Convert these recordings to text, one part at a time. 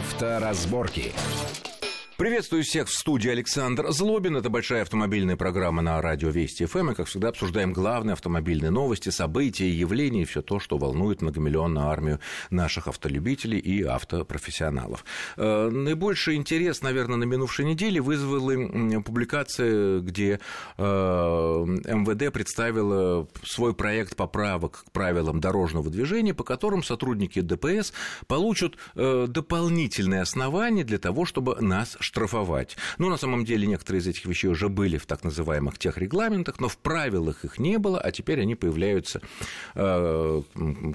Авторазборки. Приветствую всех в студии Александр Злобин. Это большая автомобильная программа на радио Вести ФМ. И, как всегда, обсуждаем главные автомобильные новости, события, явления и все то, что волнует многомиллионную армию наших автолюбителей и автопрофессионалов. Э, наибольший интерес, наверное, на минувшей неделе вызвала публикация, где э, МВД представила свой проект поправок к правилам дорожного движения, по которым сотрудники ДПС получат э, дополнительные основания для того, чтобы нас штрафовать. Ну, на самом деле, некоторые из этих вещей уже были в так называемых тех регламентах, но в правилах их не было, а теперь они появляются э,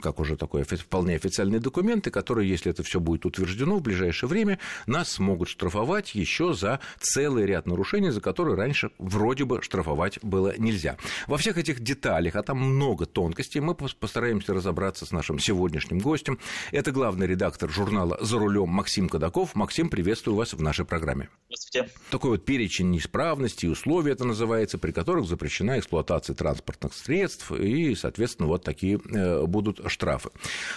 как уже такой вполне официальные документы, которые, если это все будет утверждено в ближайшее время, нас смогут штрафовать еще за целый ряд нарушений, за которые раньше вроде бы штрафовать было нельзя. Во всех этих деталях, а там много тонкостей, мы постараемся разобраться с нашим сегодняшним гостем. Это главный редактор журнала «За рулем» Максим Кадаков. Максим, приветствую вас в нашей программе программе. Здравствуйте. Такой вот перечень неисправностей, условий это называется, при которых запрещена эксплуатация транспортных средств, и, соответственно, вот такие э, будут штрафы.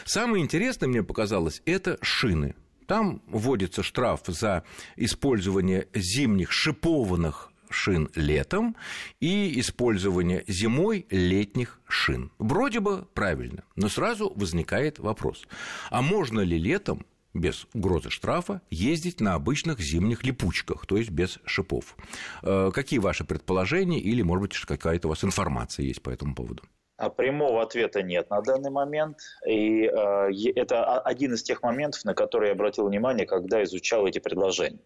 Самое интересное мне показалось, это шины. Там вводится штраф за использование зимних шипованных шин летом и использование зимой летних шин. Вроде бы правильно, но сразу возникает вопрос, а можно ли летом без угрозы штрафа ездить на обычных зимних липучках, то есть без шипов. Э, какие ваши предположения или, может быть, какая-то у вас информация есть по этому поводу? А прямого ответа нет на данный момент. И э, это один из тех моментов, на которые я обратил внимание, когда изучал эти предложения.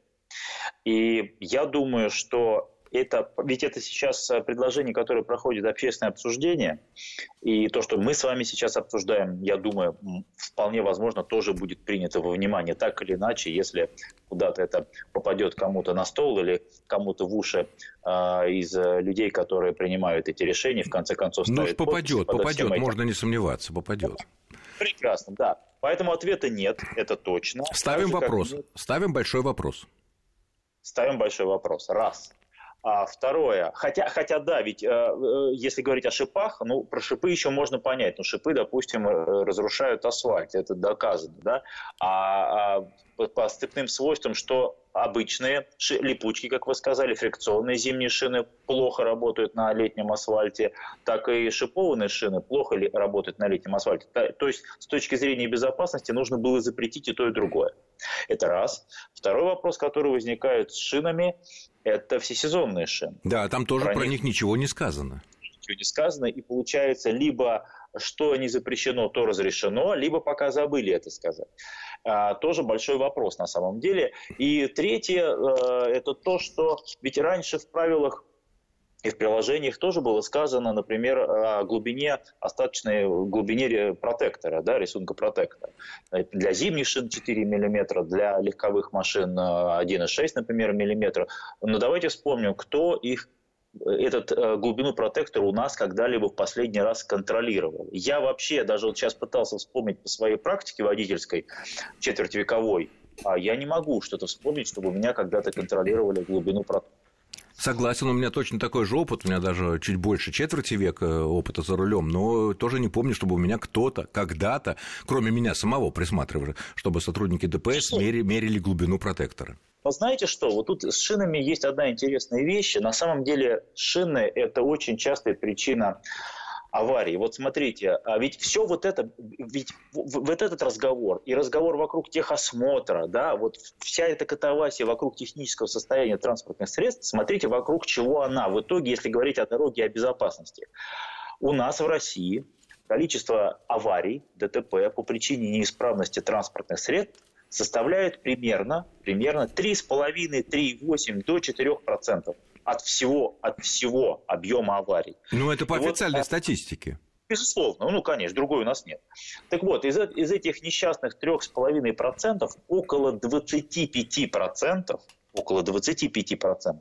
И я думаю, что это, ведь это сейчас э, предложение, которое проходит общественное обсуждение, и то, что мы с вами сейчас обсуждаем, я думаю, вполне возможно, тоже будет принято во внимание, так или иначе, если куда-то это попадет кому-то на стол или кому-то в уши э, из людей, которые принимают эти решения, в конце концов, Ну, попадет, попадет, можно не сомневаться, попадет. Прекрасно, да. Поэтому ответа нет, это точно. Ставим вопрос. Ставим большой вопрос. Ставим большой вопрос. Раз. А второе, хотя, хотя да, ведь э, э, если говорить о шипах, ну, про шипы еще можно понять. Ну, шипы, допустим, э, разрушают асфальт, это доказано, да. А, а по, по степным свойствам, что обычные липучки, как вы сказали, фрикционные зимние шины плохо работают на летнем асфальте, так и шипованные шины плохо ли, работают на летнем асфальте. То, то есть, с точки зрения безопасности, нужно было запретить и то, и другое. Это раз. Второй вопрос, который возникает с шинами, это всесезонные шины. Да, там тоже про, про них ничего не сказано. Ничего не сказано, и получается либо что не запрещено, то разрешено, либо пока забыли это сказать. А, тоже большой вопрос на самом деле. И третье, э, это то, что ведь раньше в правилах и в приложениях тоже было сказано, например, о глубине, остаточной глубине протектора, да, рисунка протектора. Для зимних шин 4 мм, для легковых машин 1,6, например, мм. Но давайте вспомним, кто их этот э, глубину протектора у нас когда-либо в последний раз контролировал. Я вообще даже вот сейчас пытался вспомнить по своей практике водительской, четвертьвековой, а я не могу что-то вспомнить, чтобы у меня когда-то контролировали глубину протектора. Согласен, у меня точно такой же опыт, у меня даже чуть больше четверти века опыта за рулем, но тоже не помню, чтобы у меня кто-то когда-то, кроме меня самого присматривали, чтобы сотрудники ДПС мерили, мерили глубину протектора. Но знаете что, вот тут с шинами есть одна интересная вещь. На самом деле шины – это очень частая причина аварии. Вот смотрите, а ведь все вот это, ведь вот этот разговор и разговор вокруг техосмотра, да, вот вся эта катавасия вокруг технического состояния транспортных средств, смотрите, вокруг чего она в итоге, если говорить о дороге и о безопасности. У нас в России количество аварий, ДТП по причине неисправности транспортных средств составляет примерно, примерно 3,5, 3,8 до 4% от всего, от всего объема аварий. Ну, это по И официальной вот, статистике. Безусловно, ну, конечно, другой у нас нет. Так вот, из, из этих несчастных 3,5% около 25%, около 25%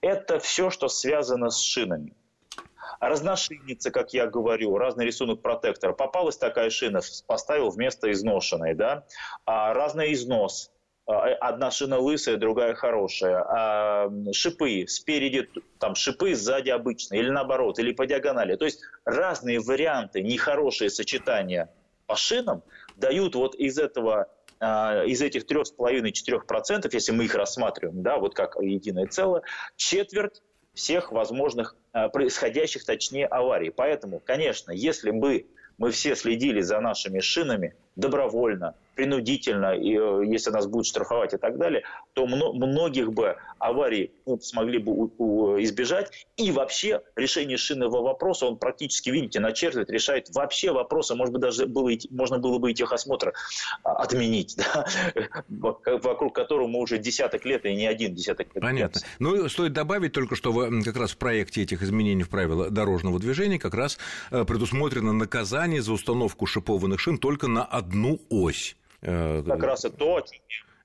это все, что связано с шинами. Разношинница, как я говорю, разный рисунок протектора. Попалась такая шина, поставил вместо изношенной, да. А, разный износ, а, одна шина лысая, другая хорошая, а шипы спереди, там шипы сзади обычные, или наоборот, или по диагонали. То есть разные варианты, нехорошие сочетания по шинам дают вот из этого из этих 3,5-4%, если мы их рассматриваем, да, вот как единое целое, четверть всех возможных происходящих, точнее, аварий. Поэтому, конечно, если бы мы все следили за нашими шинами добровольно, принудительно, и, э, если нас будут штрафовать и так далее, то многих бы аварий смогли бы избежать. И вообще решение шинного вопроса, он практически, видите, начертывает, решает вообще вопросы, может быть, даже было, можно было бы и техосмотр а, отменить, да, вокруг которого мы уже десяток лет, и не один десяток лет. Понятно. Ну, стоит добавить только, что в, как раз в проекте этих изменений в правила дорожного движения как раз э, предусмотрено наказание за установку шипованных шин только на одну ось. Э, как раз и то,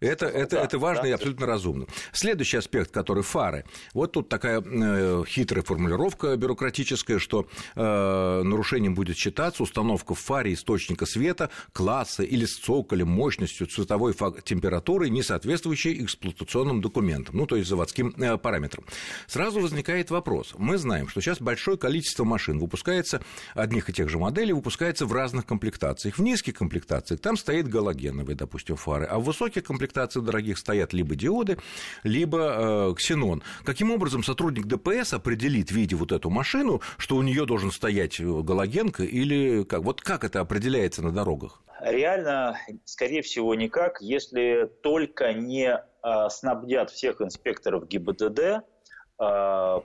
это, это, да, это важно да. и абсолютно разумно. Следующий аспект, который фары. Вот тут такая э, хитрая формулировка бюрократическая, что э, нарушением будет считаться установка в фаре источника света класса или с цоколем мощностью цветовой температуры, не соответствующей эксплуатационным документам, ну, то есть заводским э, параметрам. Сразу возникает вопрос. Мы знаем, что сейчас большое количество машин выпускается, одних и тех же моделей, выпускается в разных комплектациях. В низких комплектациях там стоит галогеновые, допустим, фары, а в высоких комплектациях комплектации дорогих стоят либо диоды, либо э, ксенон. Каким образом сотрудник ДПС определит, видя вот эту машину, что у нее должен стоять э, галогенка или как? Вот как это определяется на дорогах? Реально, скорее всего, никак, если только не э, снабдят всех инспекторов ГИБДД э,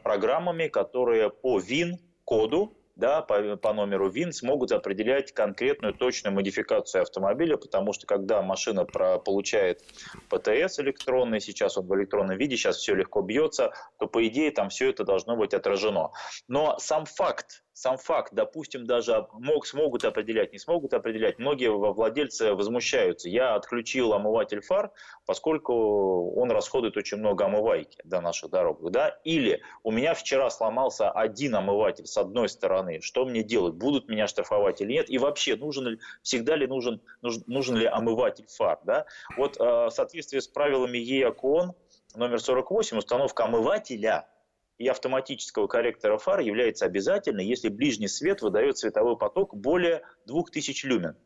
программами, которые по ВИН-коду да, по, по номеру ВИН смогут определять конкретную точную модификацию автомобиля, потому что когда машина про, получает ПТС электронный, сейчас он в электронном виде, сейчас все легко бьется, то по идее там все это должно быть отражено. Но сам факт сам факт, допустим, даже мог, смогут определять, не смогут определять, многие владельцы возмущаются. Я отключил омыватель фар, поскольку он расходует очень много омывайки до наших дорог. Да? Или у меня вчера сломался один омыватель с одной стороны. Что мне делать? Будут меня штрафовать или нет? И вообще, нужен ли, всегда ли нужен, нужен, нужен ли омыватель фар? Да? Вот э, в соответствии с правилами ЕАКОН номер 48 установка омывателя – и автоматического корректора фар является обязательной, если ближний свет выдает световой поток более 2000 люмен.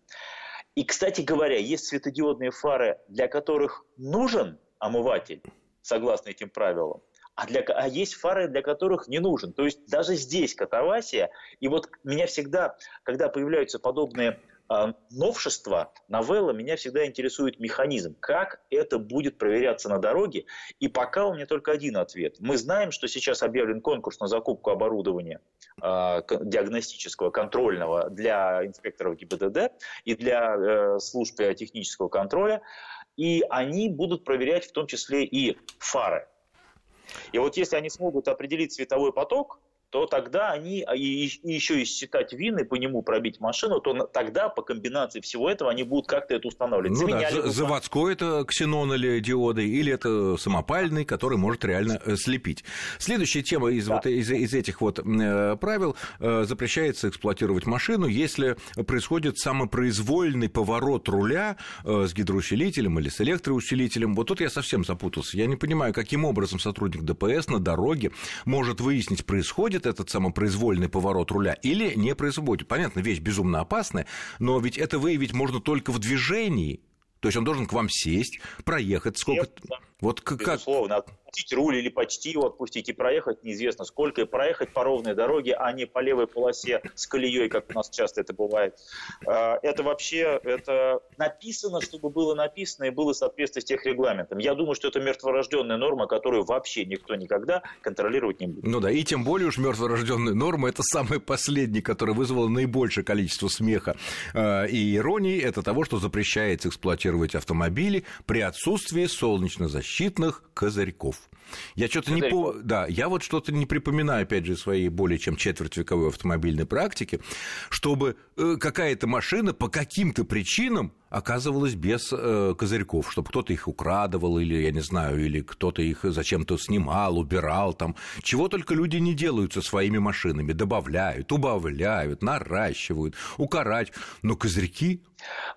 И, кстати говоря, есть светодиодные фары, для которых нужен омыватель, согласно этим правилам, а, для, а есть фары, для которых не нужен. То есть даже здесь катавасия. И вот меня всегда, когда появляются подобные новшества, новелла, меня всегда интересует механизм, как это будет проверяться на дороге. И пока у меня только один ответ. Мы знаем, что сейчас объявлен конкурс на закупку оборудования э, диагностического, контрольного для инспекторов ГИБДД и для э, служб технического контроля. И они будут проверять в том числе и фары. И вот если они смогут определить световой поток, то тогда они, а, и, и еще и считать вины по нему пробить машину, то тогда по комбинации всего этого они будут как-то это устанавливать. Ну Заменяли да, заводской это ксенон или диоды, или это самопальный, который может реально э, слепить. Следующая тема из, да. вот, из, из этих вот э, правил э, запрещается эксплуатировать машину, если происходит самопроизвольный поворот руля с гидроусилителем или с электроусилителем. Вот тут я совсем запутался. Я не понимаю, каким образом сотрудник ДПС на дороге может выяснить, происходит производит этот самопроизвольный поворот руля или не производит. Понятно, вещь безумно опасная, но ведь это выявить можно только в движении. То есть он должен к вам сесть, проехать, сколько... Нет. Вот как... Безусловно, отпустить руль или почти его отпустить и проехать неизвестно сколько, и проехать по ровной дороге, а не по левой полосе с колеей, как у нас часто это бывает. А, это вообще это написано, чтобы было написано и было соответствие с тех регламентом. Я думаю, что это мертворожденная норма, которую вообще никто никогда контролировать не будет. Ну да, и тем более уж мертворожденная норма это самый последний, который вызвал наибольшее количество смеха а, и иронии, это того, что запрещается эксплуатировать автомобили при отсутствии солнечно-защитных козырьков. Я что-то не по... Да, я вот что-то не припоминаю, опять же, своей более чем четвертьвековой автомобильной практики, чтобы э, какая-то машина по каким-то причинам оказывалась без э, козырьков, чтобы кто-то их украдывал, или, я не знаю, или кто-то их зачем-то снимал, убирал там. Чего только люди не делают со своими машинами. Добавляют, убавляют, наращивают, укорать. Но козырьки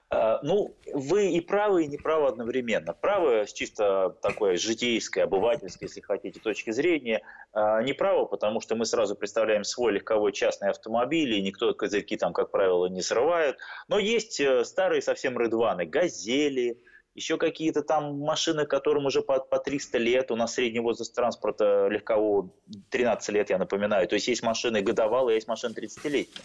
а, ну, вы и правы, и не правы одновременно. Правы с чисто такой житейской, обывательской, если хотите, точки зрения. А, не правы, потому что мы сразу представляем свой легковой частный автомобиль, и никто козырьки там, как правило, не срывает. Но есть э, старые совсем рыдваны, газели, еще какие-то там машины, которым уже по, по 300 лет, у нас средний возраст транспорта легкового 13 лет, я напоминаю, то есть есть машины годовалые, есть машины 30-летние.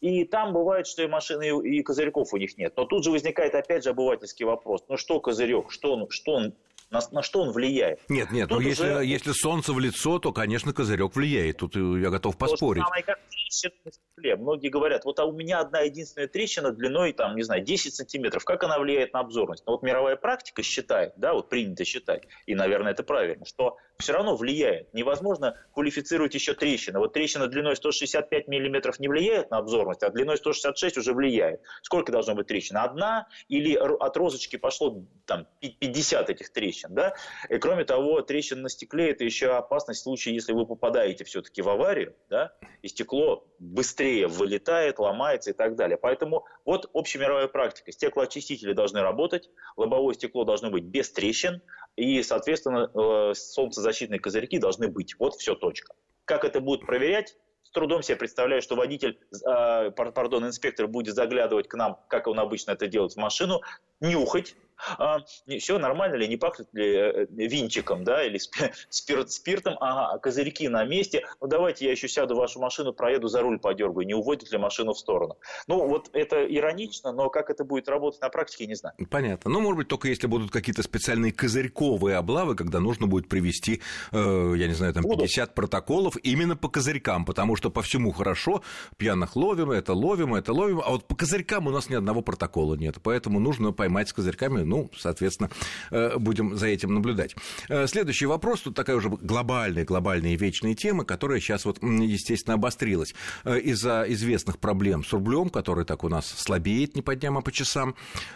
И там бывает, что и машины, и козырьков у них нет. Но тут же возникает опять же обывательский вопрос. Ну что козырек? Что что он на, на что он влияет? Нет, нет, Тут но уже... если, если солнце в лицо, то, конечно, козырек влияет. Тут я готов поспорить. То самое, как стекле. Многие говорят, вот а у меня одна единственная трещина длиной, там, не знаю, 10 сантиметров. Как она влияет на обзорность? Но вот мировая практика считает, да, вот принято считать, и, наверное, это правильно, что все равно влияет. Невозможно квалифицировать еще трещины. Вот трещина длиной 165 миллиметров не влияет на обзорность, а длиной 166 уже влияет. Сколько должно быть трещин? Одна или от розочки пошло там 50 этих трещин, да? И кроме того, трещина на стекле – это еще опасность в случае, если вы попадаете все-таки в аварию, да, и стекло быстрее вылетает, ломается и так далее. Поэтому вот общемировая практика. Стеклоочистители должны работать, лобовое стекло должно быть без трещин, и, соответственно, э, солнцезащитные козырьки должны быть. Вот все, точка. Как это будут проверять? С трудом себе представляю, что водитель, э, пардон, инспектор будет заглядывать к нам, как он обычно это делает в машину, нюхать, а, все нормально ли, не пахнет ли э, винчиком, да, или спирт, спиртом, ага, а козырьки на месте, ну давайте я еще сяду в вашу машину, проеду за руль подергаю, не уводит ли машину в сторону. Ну вот это иронично, но как это будет работать на практике, не знаю. Понятно. Ну, может быть, только если будут какие-то специальные козырьковые облавы, когда нужно будет привести, э, я не знаю, там 50 Будут. протоколов именно по козырькам, потому что по всему хорошо, пьяных ловим, это ловим, это ловим, а вот по козырькам у нас ни одного протокола нет, поэтому нужно поймать с козырьками ну, соответственно, э, будем за этим наблюдать. Э, следующий вопрос, тут такая уже глобальная, глобальная и вечная тема, которая сейчас вот, естественно, обострилась э, из-за известных проблем с рублем, который так у нас слабеет не по дням, а по часам,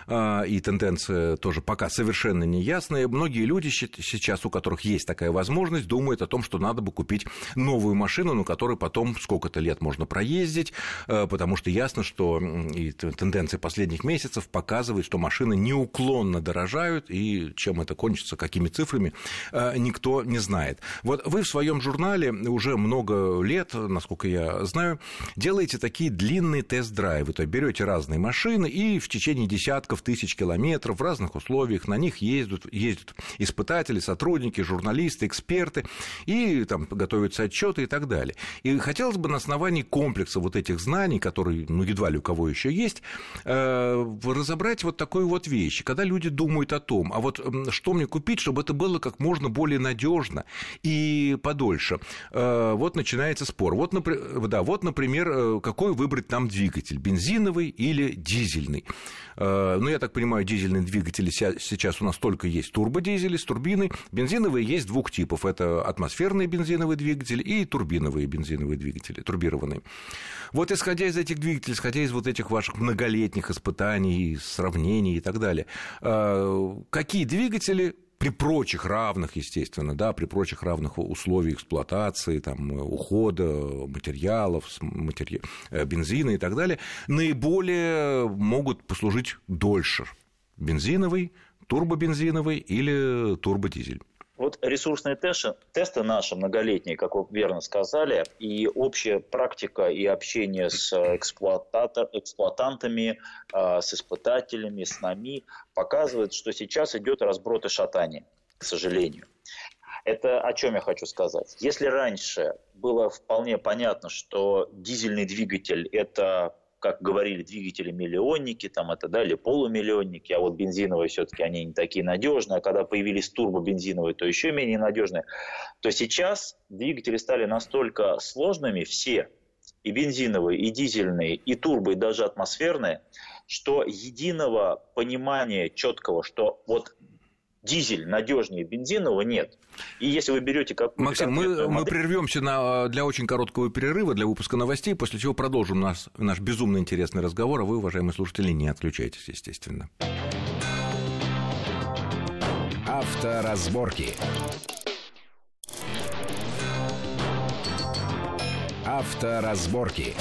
и тенденция тоже пока совершенно неясная. Многие люди сейчас, у которых есть такая возможность, думают о том, что надо бы купить новую машину, на которой потом сколько-то лет можно проездить, потому что ясно, что и тенденция последних месяцев показывает, что машины неуклонно неуклонно дорожают, и чем это кончится, какими цифрами, э, никто не знает. Вот вы в своем журнале уже много лет, насколько я знаю, делаете такие длинные тест-драйвы, то есть берете разные машины и в течение десятков тысяч километров в разных условиях на них ездят, ездят испытатели, сотрудники, журналисты, эксперты, и там готовятся отчеты и так далее. И хотелось бы на основании комплекса вот этих знаний, которые, ну, едва ли у кого еще есть, э, разобрать вот такую вот вещь. Когда люди думают о том, а вот что мне купить, чтобы это было как можно более надежно и подольше. Э, вот начинается спор. Вот, да, вот, например, э, какой выбрать нам двигатель, бензиновый или дизельный. Э, ну, я так понимаю, дизельные двигатели сейчас у нас только есть турбодизели с турбиной. Бензиновые есть двух типов. Это атмосферные бензиновые двигатели и турбиновые бензиновые двигатели, турбированные. Вот исходя из этих двигателей, исходя из вот этих ваших многолетних испытаний, сравнений и так далее, какие двигатели при прочих равных, естественно, да, при прочих равных условиях эксплуатации, там, ухода материалов, матери... Э, бензина и так далее, наиболее могут послужить дольше. Бензиновый, турбобензиновый или турбодизель. Вот ресурсные тесты, тесты наши многолетние, как вы верно сказали, и общая практика и общение с эксплуатантами, а, с испытателями, с нами показывает, что сейчас идет разброд и шатание, к сожалению. Это о чем я хочу сказать. Если раньше было вполне понятно, что дизельный двигатель – это как говорили, двигатели миллионники, там это, да, или полумиллионники, а вот бензиновые все-таки они не такие надежные, а когда появились турбобензиновые, то еще менее надежные, то сейчас двигатели стали настолько сложными, все, и бензиновые, и дизельные, и турбо, и даже атмосферные, что единого понимания четкого, что вот дизель надежнее бензинового нет. И если вы берете как Максим, мы, мы прервемся на, для очень короткого перерыва, для выпуска новостей, после чего продолжим наш, наш безумно интересный разговор, а вы, уважаемые слушатели, не отключайтесь, естественно. Авторазборки. Авторазборки.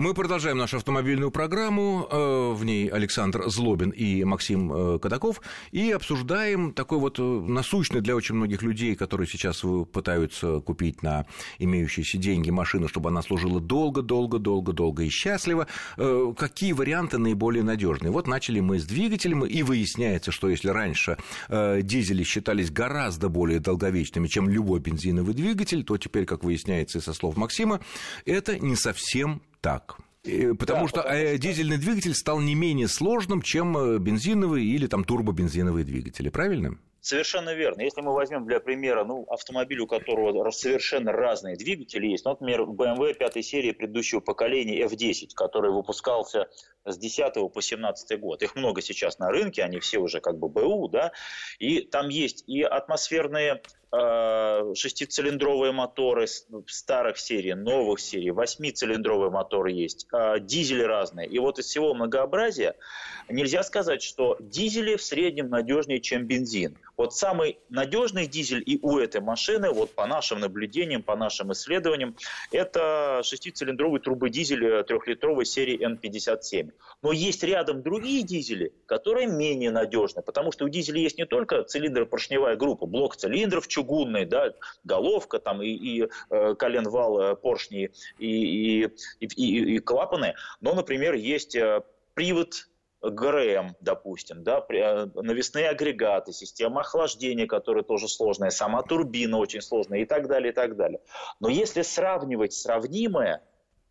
Мы продолжаем нашу автомобильную программу. Э, в ней Александр Злобин и Максим э, Кадаков. И обсуждаем такой вот э, насущный для очень многих людей, которые сейчас пытаются купить на имеющиеся деньги машину, чтобы она служила долго, долго, долго, долго и счастливо. Какие варианты наиболее надежные? Вот начали мы с двигателем, и выясняется, что если раньше дизели считались гораздо более долговечными, чем любой бензиновый двигатель, то теперь, как выясняется и со слов Максима, это не совсем так. Потому да, что потому э, дизельный двигатель стал не менее сложным, чем э, бензиновый или там турбобензиновые двигатели, правильно? Совершенно верно. Если мы возьмем для примера ну, автомобиль, у которого совершенно разные двигатели есть, ну, например, BMW пятой серии предыдущего поколения F10, который выпускался с 10 по 17 год. Их много сейчас на рынке, они все уже как бы БУ, да, и там есть и атмосферные шестицилиндровые моторы старых серий, новых серий, восьмицилиндровые моторы есть, э, дизели разные. И вот из всего многообразия нельзя сказать, что дизели в среднем надежнее, чем бензин. Вот самый надежный дизель и у этой машины, вот по нашим наблюдениям, по нашим исследованиям, это шестицилиндровый турбодизель э, трехлитровой серии N57. Но есть рядом другие дизели, которые менее надежны, потому что у дизеля есть не только цилиндропоршневая группа, блок цилиндров чугунный, да, головка там и, и э, коленвал э, поршни и, и, и, и, и клапаны, но, например, есть э, привод ГРМ, допустим, да, навесные агрегаты, система охлаждения, которая тоже сложная, сама турбина очень сложная и так далее, и так далее. Но если сравнивать сравнимое,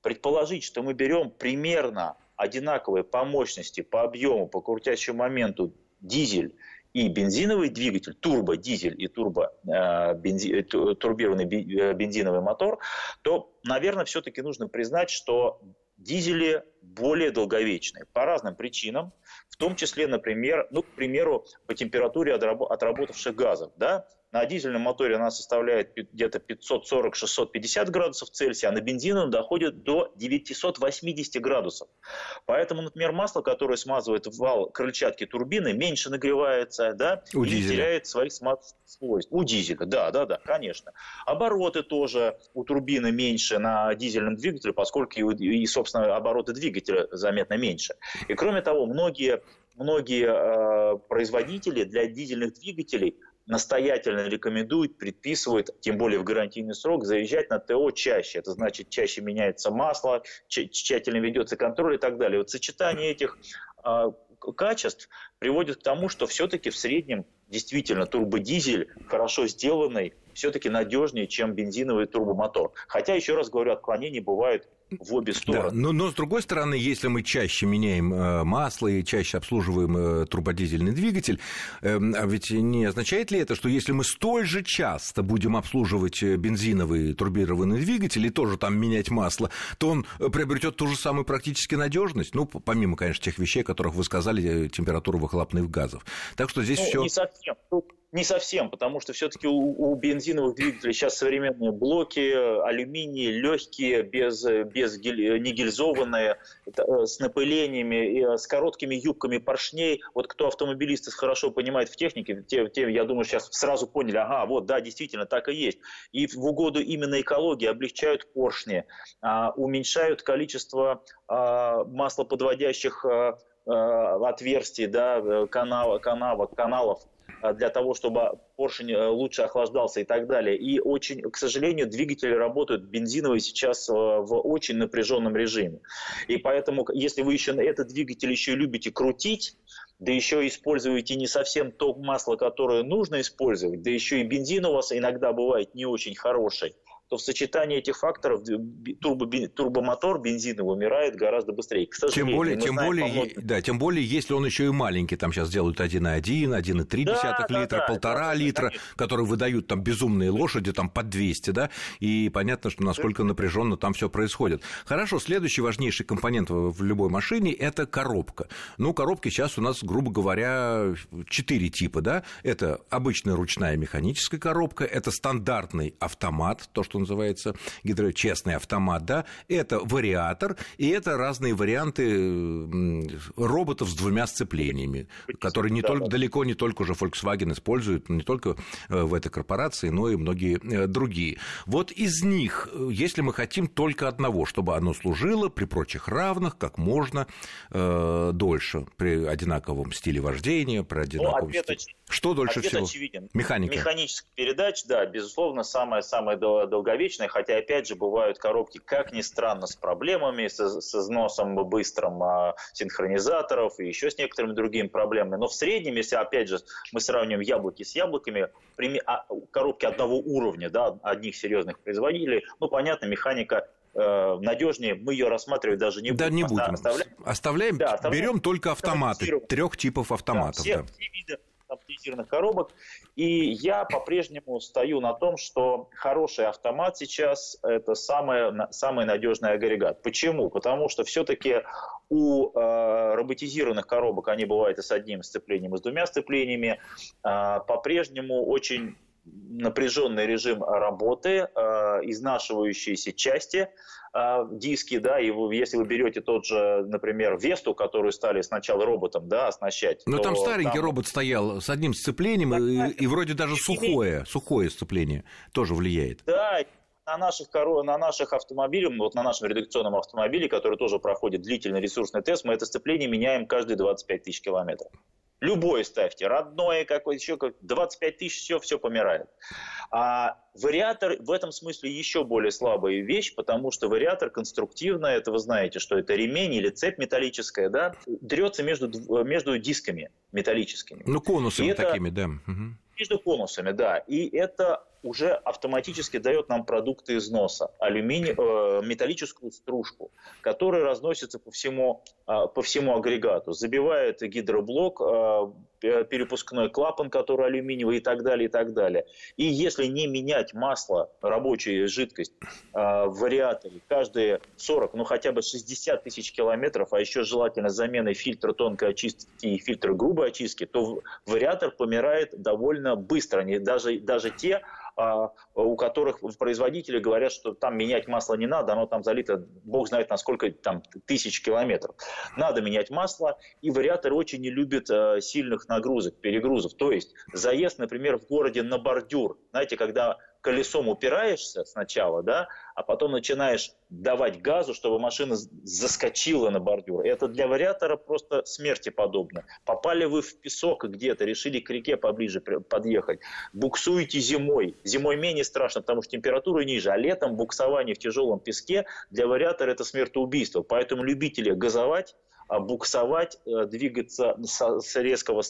предположить, что мы берем примерно одинаковые по мощности, по объему, по крутящему моменту дизель и бензиновый двигатель, турбодизель и турбо, э, э, э, бензиновый мотор, то, наверное, все-таки нужно признать, что дизели более долговечные по разным причинам, в том числе, например, ну, к примеру, по температуре отработавших газов. Да? На дизельном моторе она составляет где-то 540-650 градусов Цельсия, а на бензиновом доходит до 980 градусов. Поэтому, например, масло, которое смазывает вал крыльчатки турбины, меньше нагревается, да, У и дизеля. теряет своих свойств. У дизеля, да, да, да, конечно. Обороты тоже у турбины меньше на дизельном двигателе, поскольку и, собственно, обороты двигателя заметно меньше. И кроме того, многие многие э, производители для дизельных двигателей настоятельно рекомендуют, предписывают, тем более в гарантийный срок, заезжать на ТО чаще. Это значит, чаще меняется масло, тщательно ведется контроль и так далее. Вот сочетание этих э, качеств приводит к тому, что все-таки в среднем действительно турбодизель, хорошо сделанный, все-таки надежнее, чем бензиновый турбомотор. Хотя, еще раз говорю, отклонений бывают в обе стороны. Да, но, но с другой стороны, если мы чаще меняем э, масло и чаще обслуживаем э, турбодизельный двигатель, э, ведь не означает ли это, что если мы столь же часто будем обслуживать э, бензиновый турбированный двигатель и тоже там менять масло, то он приобретет ту же самую практически надежность, ну, помимо, конечно, тех вещей, о которых вы сказали, температуру выхлопных газов. Так что здесь ну, все. Не совсем. Не совсем, потому что все-таки у, у бензиновых двигателей сейчас современные блоки, алюминий, легкие, без, без гель, не гильзованные, э, с напылениями, с короткими юбками поршней. Вот кто автомобилисты хорошо понимает в технике, те, те, я думаю, сейчас сразу поняли, ага, вот, да, действительно, так и есть. И в угоду именно экологии облегчают поршни, а, уменьшают количество а, маслоподводящих отверстий, да, канава, канава, каналов Э, для того, чтобы поршень э, лучше охлаждался и так далее. И очень, к сожалению, двигатели работают бензиновые сейчас э, в очень напряженном режиме. И поэтому, если вы еще этот двигатель еще любите крутить, да еще используете не совсем то масло, которое нужно использовать, да еще и бензин у вас иногда бывает не очень хороший, то в сочетании этих факторов турбо, турбомотор бензиновый умирает гораздо быстрее. К тем более, тем более, да, тем более, если он еще и маленький, там сейчас делают 1,1, 1,3 да, да, литра, полтора да, литра, конечно. которые выдают там безумные лошади, там под 200, да, и понятно, что насколько напряженно там все происходит. Хорошо, следующий важнейший компонент в любой машине – это коробка. Ну, коробки сейчас у нас, грубо говоря, четыре типа, да, это обычная ручная механическая коробка, это стандартный автомат, то, что что называется, гидро... честный автомат, да, это вариатор, и это разные варианты роботов с двумя сцеплениями, которые не да, только, да. далеко не только уже Volkswagen использует, не только э, в этой корпорации, но и многие э, другие. Вот из них, э, если мы хотим только одного, чтобы оно служило при прочих равных как можно э, дольше, при одинаковом стиле вождения, при ну, одинаковом ну, стиле... Что дольше Ответ всего? очевиден. Механика. Механических передач, да, безусловно, самое-самое долговечное, хотя, опять же, бывают коробки, как ни странно, с проблемами, с, с износом быстрым а, синхронизаторов и еще с некоторыми другими проблемами. Но в среднем, если, опять же, мы сравниваем яблоки с яблоками, а, коробки одного уровня, да, одних серьезных производителей, ну, понятно, механика э, надежнее, мы ее рассматривать даже не будем. Да, не будем. Оставляем, оставляем, да, оставляем берем только автоматы, трех типов автоматов. Да, все, да. все виды автоматизированных коробок. И я по-прежнему стою на том, что хороший автомат сейчас – это самый, самый надежный агрегат. Почему? Потому что все-таки у э, роботизированных коробок, они бывают и с одним сцеплением, и с двумя сцеплениями, э, по-прежнему очень напряженный режим работы, э, изнашивающиеся части, э, диски, да, и вы, если вы берете тот же, например, Весту, которую стали сначала роботом, да, оснащать. Но там старенький там... робот стоял с одним сцеплением, да, и, и вроде даже сухое, сухое сцепление тоже влияет. Да, на наших, на наших автомобилях, вот на нашем редакционном автомобиле, который тоже проходит длительный ресурсный тест, мы это сцепление меняем каждые 25 тысяч километров. Любое ставьте, родное какое еще, как 25 тысяч, все, все помирает. А вариатор в этом смысле еще более слабая вещь, потому что вариатор конструктивно, это вы знаете, что это ремень или цепь металлическая, да, дрется между, между дисками металлическими. Ну, конусами это, такими, да. Между конусами, да. И это уже автоматически дает нам продукты износа, алюминий, э, металлическую стружку, которая разносится по всему, э, по всему агрегату, забивает гидроблок, э, перепускной клапан, который алюминиевый и так далее, и так далее. И если не менять масло, рабочую жидкость э, в вариаторе каждые 40, ну хотя бы 60 тысяч километров, а еще желательно заменой фильтра тонкой очистки и фильтра грубой очистки, то вариатор помирает довольно быстро. Они, даже, даже те, у которых производители говорят, что там менять масло не надо, оно там залито, бог знает на сколько там тысяч километров. Надо менять масло, и вариаторы очень не любят э, сильных нагрузок, перегрузов. То есть заезд, например, в городе на бордюр, знаете, когда колесом упираешься сначала, да, а потом начинаешь давать газу, чтобы машина заскочила на бордюр. Это для вариатора просто смерти подобно. Попали вы в песок где-то, решили к реке поближе подъехать, буксуете зимой. Зимой менее страшно, потому что температура ниже, а летом буксование в тяжелом песке для вариатора это смертоубийство. Поэтому любители газовать буксовать, э, двигаться, резкого,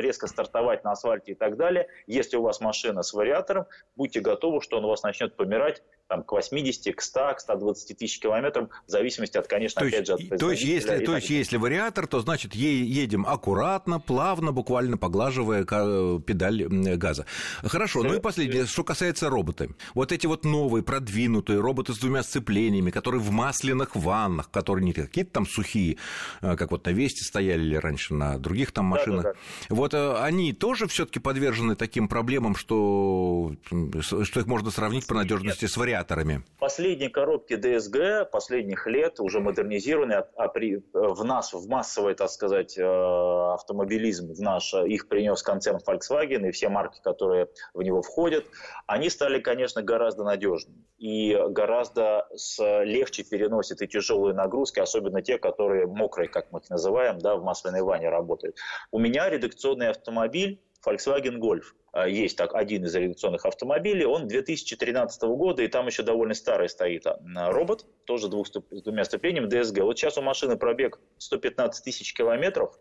резко стартовать на асфальте и так далее. Если у вас машина с вариатором, будьте готовы, что он у вас начнет помирать там, к 80, к 100, к 120 тысяч километрам, в зависимости от, конечно, то опять же, от То есть, если, то есть если вариатор, то значит едем аккуратно, плавно, буквально поглаживая педаль газа. Хорошо, ну и последнее, что касается робота. Вот эти вот новые, продвинутые роботы с двумя сцеплениями, которые в масляных ваннах, которые не какие-то там сухие, э, как вот на Весте стояли или раньше на других там машинах. Да, да, да. Вот э, они тоже все таки подвержены таким проблемам, что, что их можно сравнить по надежности с вариатором аккумуляторами? Последние коробки ДСГ последних лет уже модернизированы, а при, в нас, в массовый, так сказать, э, автомобилизм, в наш, их принес концерн Volkswagen и все марки, которые в него входят, они стали, конечно, гораздо надежнее и гораздо легче переносят и тяжелые нагрузки, особенно те, которые мокрые, как мы их называем, да, в масляной ванне работают. У меня редакционный автомобиль Volkswagen Golf. А, есть так один из редакционных автомобилей, он 2013 года, и там еще довольно старый стоит а, робот, тоже двух, с двумя ступенями DSG. Вот сейчас у машины пробег 115 тысяч километров,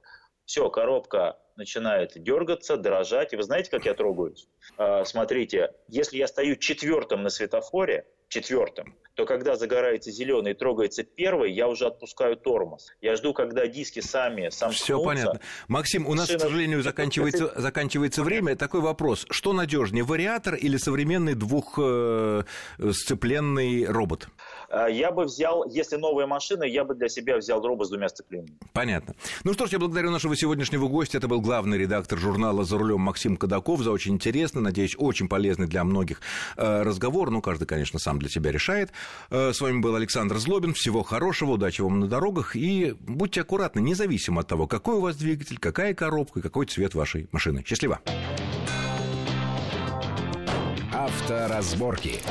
все, коробка начинает дергаться, дрожать. И вы знаете, как я трогаюсь? А, смотрите, если я стою четвертым на светофоре, четвертым, то когда загорается зеленый и трогается первый, я уже отпускаю тормоз. Я жду, когда диски сами сомкнутся. Все понятно. Максим, у нас, Машина... к сожалению, заканчивается, заканчивается время. Такой вопрос. Что надежнее, вариатор или современный двухсцепленный робот? Я бы взял, если новая машина, я бы для себя взял дробы с двумя сцеплениями. Понятно. Ну что ж, я благодарю нашего сегодняшнего гостя. Это был главный редактор журнала «За рулем» Максим Кадаков за очень интересный, надеюсь, очень полезный для многих э, разговор. Ну, каждый, конечно, сам для себя решает. Э, с вами был Александр Злобин. Всего хорошего, удачи вам на дорогах. И будьте аккуратны, независимо от того, какой у вас двигатель, какая коробка, какой цвет вашей машины. Счастливо! Авторазборки.